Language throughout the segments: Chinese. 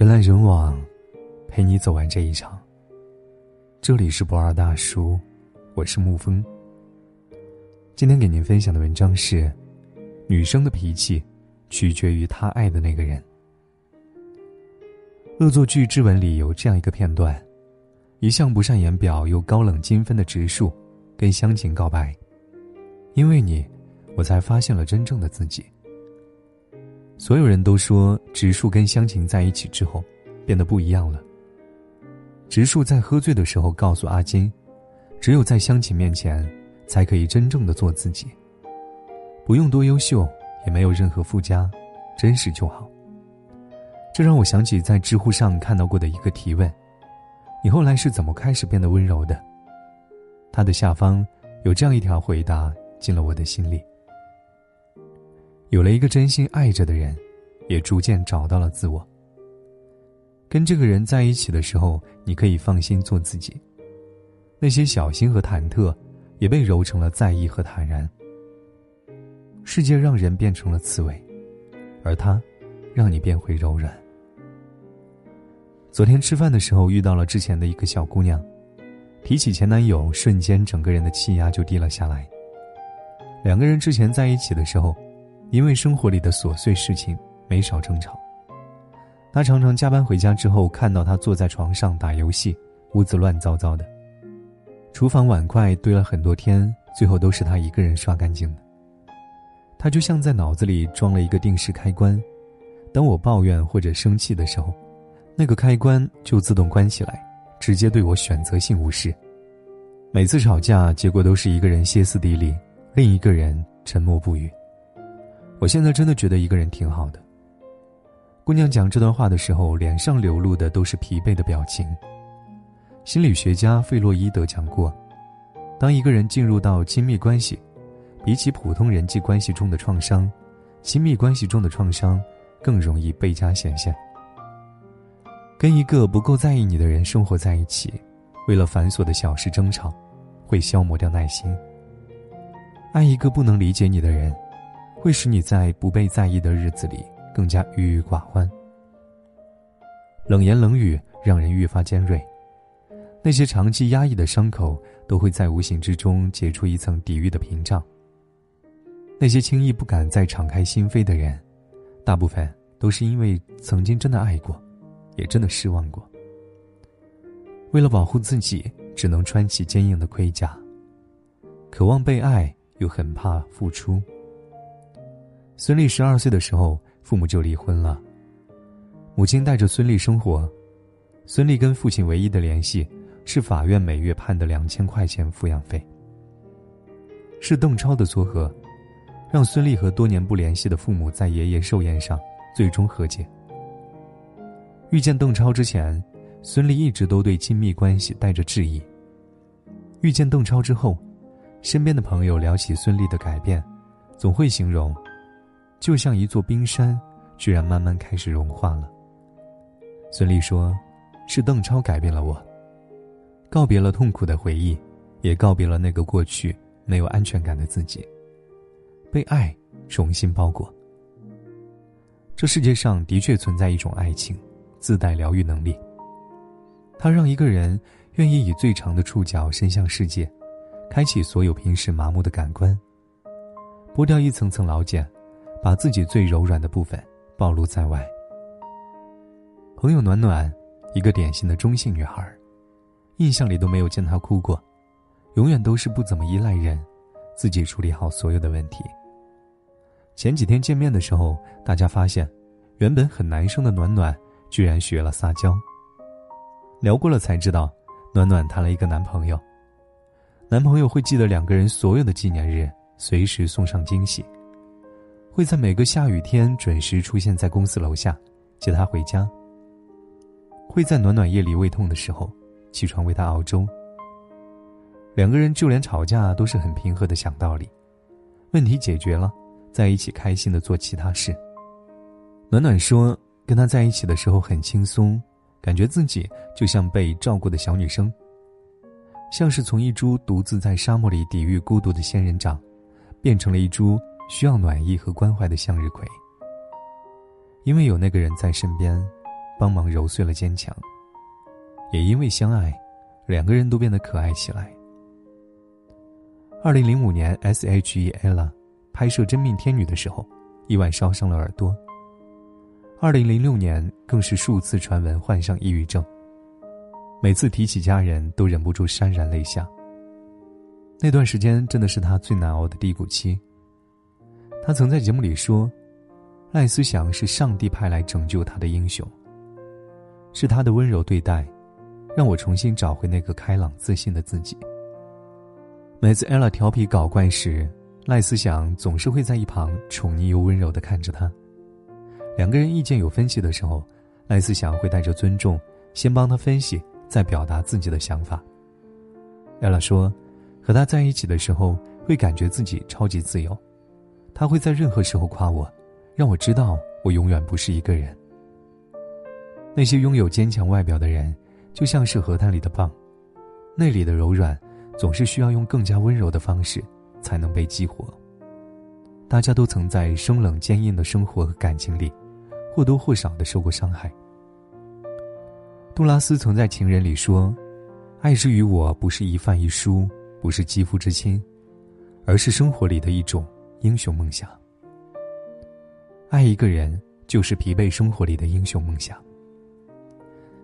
人来人往，陪你走完这一场。这里是不二大叔，我是沐风。今天给您分享的文章是：女生的脾气取决于她爱的那个人。恶作剧之吻里有这样一个片段：一向不善言表又高冷精分的植树，跟香晴告白：“因为你，我才发现了真正的自己。”所有人都说植树跟香晴在一起之后，变得不一样了。植树在喝醉的时候告诉阿金，只有在香晴面前，才可以真正的做自己。不用多优秀，也没有任何附加，真实就好。这让我想起在知乎上看到过的一个提问：你后来是怎么开始变得温柔的？他的下方有这样一条回答，进了我的心里。有了一个真心爱着的人，也逐渐找到了自我。跟这个人在一起的时候，你可以放心做自己。那些小心和忐忑，也被揉成了在意和坦然。世界让人变成了刺猬，而他，让你变回柔软。昨天吃饭的时候遇到了之前的一个小姑娘，提起前男友，瞬间整个人的气压就低了下来。两个人之前在一起的时候。因为生活里的琐碎事情没少争吵。他常常加班回家之后，看到他坐在床上打游戏，屋子乱糟糟的，厨房碗筷堆了很多天，最后都是他一个人刷干净的。他就像在脑子里装了一个定时开关，当我抱怨或者生气的时候，那个开关就自动关起来，直接对我选择性无视。每次吵架，结果都是一个人歇斯底里，另一个人沉默不语。我现在真的觉得一个人挺好的。姑娘讲这段话的时候，脸上流露的都是疲惫的表情。心理学家费洛伊德讲过，当一个人进入到亲密关系，比起普通人际关系中的创伤，亲密关系中的创伤更容易倍加显现。跟一个不够在意你的人生活在一起，为了繁琐的小事争吵，会消磨掉耐心。爱一个不能理解你的人。会使你在不被在意的日子里更加郁郁寡欢。冷言冷语让人愈发尖锐，那些长期压抑的伤口都会在无形之中结出一层抵御的屏障。那些轻易不敢再敞开心扉的人，大部分都是因为曾经真的爱过，也真的失望过。为了保护自己，只能穿起坚硬的盔甲，渴望被爱，又很怕付出。孙俪十二岁的时候，父母就离婚了。母亲带着孙俪生活，孙俪跟父亲唯一的联系是法院每月判的两千块钱抚养费。是邓超的撮合，让孙俪和多年不联系的父母在爷爷寿宴上最终和解。遇见邓超之前，孙俪一直都对亲密关系带着质疑。遇见邓超之后，身边的朋友聊起孙俪的改变，总会形容。就像一座冰山，居然慢慢开始融化了。孙俪说：“是邓超改变了我，告别了痛苦的回忆，也告别了那个过去没有安全感的自己，被爱重新包裹。这世界上的确存在一种爱情，自带疗愈能力。它让一个人愿意以最长的触角伸向世界，开启所有平时麻木的感官，剥掉一层层老茧。”把自己最柔软的部分暴露在外。朋友暖暖，一个典型的中性女孩，印象里都没有见她哭过，永远都是不怎么依赖人，自己处理好所有的问题。前几天见面的时候，大家发现，原本很男生的暖暖，居然学了撒娇。聊过了才知道，暖暖谈了一个男朋友，男朋友会记得两个人所有的纪念日，随时送上惊喜。会在每个下雨天准时出现在公司楼下，接她回家。会在暖暖夜里胃痛的时候，起床为她熬粥。两个人就连吵架都是很平和的讲道理，问题解决了，在一起开心的做其他事。暖暖说，跟他在一起的时候很轻松，感觉自己就像被照顾的小女生，像是从一株独自在沙漠里抵御孤独的仙人掌，变成了一株。需要暖意和关怀的向日葵，因为有那个人在身边，帮忙揉碎了坚强。也因为相爱，两个人都变得可爱起来。二零零五年，S.H.E Ella 拍摄《真命天女》的时候，意外烧伤了耳朵。二零零六年，更是数次传闻患上抑郁症。每次提起家人，都忍不住潸然泪下。那段时间真的是他最难熬的低谷期。他曾在节目里说：“赖思祥是上帝派来拯救他的英雄。是他的温柔对待，让我重新找回那个开朗自信的自己。”每次 ella 调皮搞怪时，赖思祥总是会在一旁宠溺又温柔的看着他。两个人意见有分歧的时候，赖思祥会带着尊重，先帮他分析，再表达自己的想法。ella 说，和他在一起的时候，会感觉自己超级自由。他会在任何时候夸我，让我知道我永远不是一个人。那些拥有坚强外表的人，就像是河滩里的蚌，内里的柔软。总是需要用更加温柔的方式，才能被激活。大家都曾在生冷坚硬的生活和感情里，或多或少的受过伤害。杜拉斯曾在《情人》里说：“爱之于我，不是一饭一书，不是肌肤之亲，而是生活里的一种英雄梦想。爱一个人，就是疲惫生活里的英雄梦想。”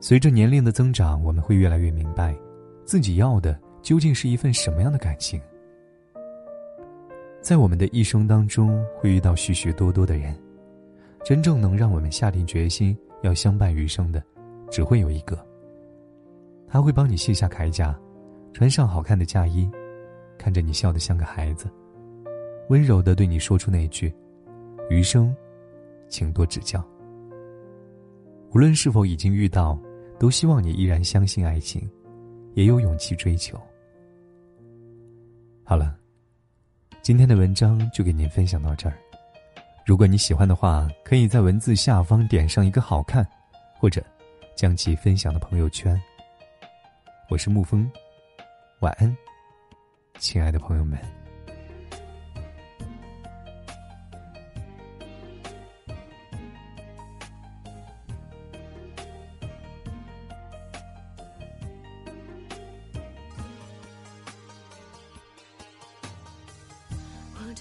随着年龄的增长，我们会越来越明白，自己要的。究竟是一份什么样的感情？在我们的一生当中，会遇到许许多多的人，真正能让我们下定决心要相伴余生的，只会有一个。他会帮你卸下铠甲，穿上好看的嫁衣，看着你笑得像个孩子，温柔的对你说出那句：“余生，请多指教。”无论是否已经遇到，都希望你依然相信爱情，也有勇气追求。好了，今天的文章就给您分享到这儿。如果你喜欢的话，可以在文字下方点上一个好看，或者将其分享到朋友圈。我是沐风，晚安，亲爱的朋友们。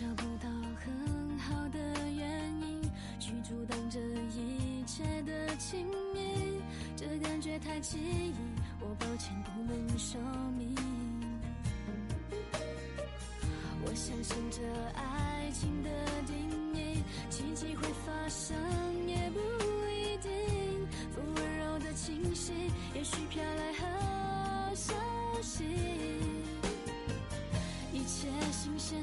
找不到很好的原因去阻挡这一切的亲密，这感觉太奇异，我抱歉不能说明。我相信这爱情的定义，奇迹会发生也不一定。风温柔的清晰，也许飘来好消息，一切新鲜。